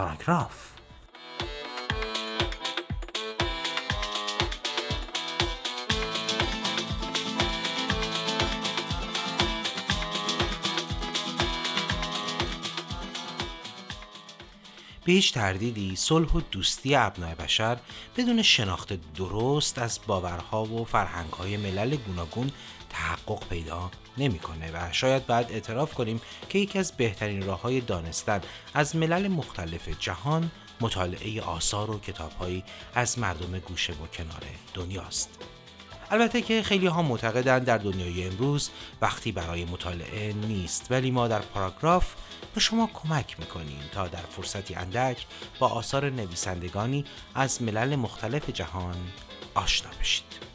پاراگراف به هیچ تردیدی صلح و دوستی ابنای بشر بدون شناخت درست از باورها و فرهنگهای ملل گوناگون تحقق پیدا نمی‌کنه و شاید بعد اعتراف کنیم که یکی از بهترین راه های دانستن از ملل مختلف جهان مطالعه آثار و کتابهایی از مردم گوشه و کنار دنیاست. البته که خیلی ها معتقدند در دنیای امروز وقتی برای مطالعه نیست ولی ما در پاراگراف به شما کمک می‌کنیم تا در فرصتی اندک با آثار نویسندگانی از ملل مختلف جهان آشنا بشید.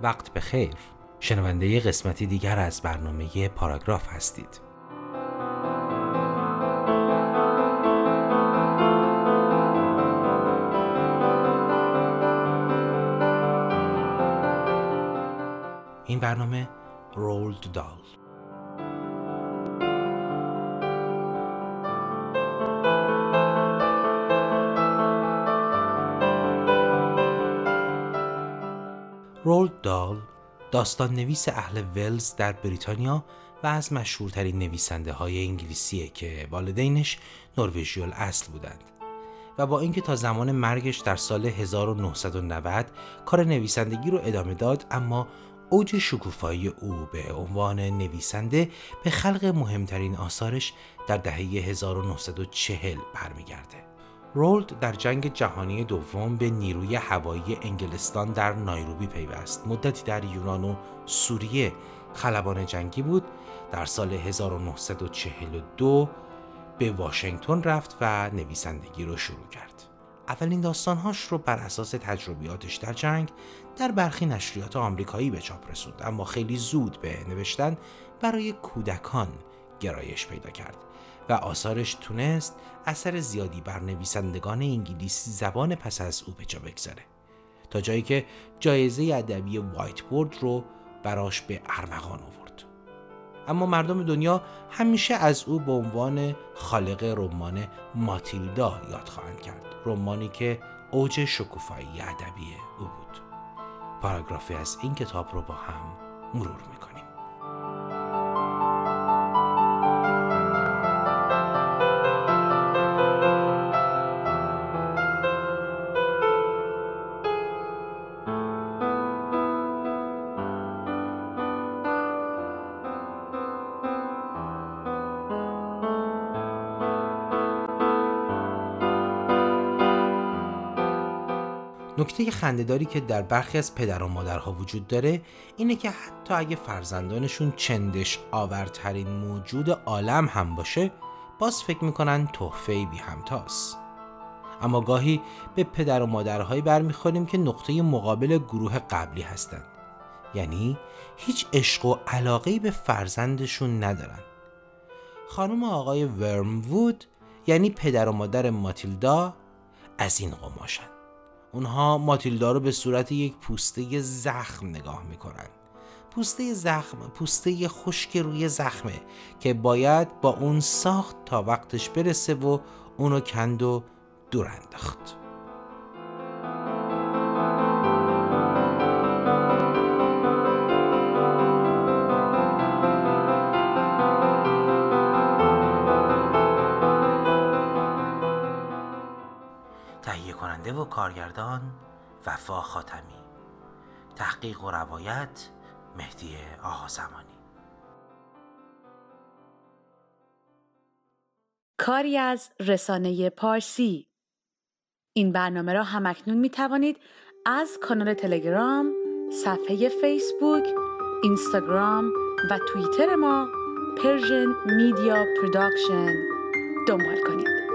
وقت به خیر. شنونده قسمتی دیگر از برنامه پاراگراف هستید. این برنامه رولد دال رولد دال داستان نویس اهل ولز در بریتانیا و از مشهورترین نویسنده های انگلیسیه که والدینش نروژی اصل بودند و با اینکه تا زمان مرگش در سال 1990 کار نویسندگی رو ادامه داد اما اوج شکوفایی او به عنوان نویسنده به خلق مهمترین آثارش در دهه 1940 برمیگرده. رولد در جنگ جهانی دوم به نیروی هوایی انگلستان در نایروبی پیوست. مدتی در یونان و سوریه خلبان جنگی بود. در سال 1942 به واشنگتن رفت و نویسندگی رو شروع کرد. اولین داستانهاش رو بر اساس تجربیاتش در جنگ در برخی نشریات آمریکایی به چاپ رسوند اما خیلی زود به نوشتن برای کودکان گرایش پیدا کرد و آثارش تونست اثر زیادی بر نویسندگان انگلیسی زبان پس از او به جا بگذاره. تا جایی که جایزه ادبی وایت بورد رو براش به ارمغان آورد. اما مردم دنیا همیشه از او به عنوان خالق رمان ماتیلدا یاد خواهند کرد. رمانی که اوج شکوفایی ادبی او بود. پاراگرافی از این کتاب رو با هم مرور می‌کنیم. نکته خندهداری که در برخی از پدر و مادرها وجود داره اینه که حتی اگه فرزندانشون چندش آورترین موجود عالم هم باشه باز فکر می‌کنن تحفه بی همتاست. اما گاهی به پدر و مادرهایی برمیخوریم که نقطه مقابل گروه قبلی هستند یعنی هیچ عشق و علاقه به فرزندشون ندارن. خانم آقای ورموود یعنی پدر و مادر ماتیلدا از این قماشن. اونها ماتیلدا رو به صورت یک پوسته زخم نگاه می‌کنن. پوسته زخم پوسته خشک روی زخمه که باید با اون ساخت تا وقتش برسه و اونو کند و دور انداخت. کننده و کارگردان وفا خاتمی. تحقیق و روایت مهدی آها زمانی. کاری از رسانه پارسی. این برنامه را هم‌اکنون می توانید از کانال تلگرام، صفحه فیسبوک، اینستاگرام و توییتر ما Persian Media Production دنبال کنید.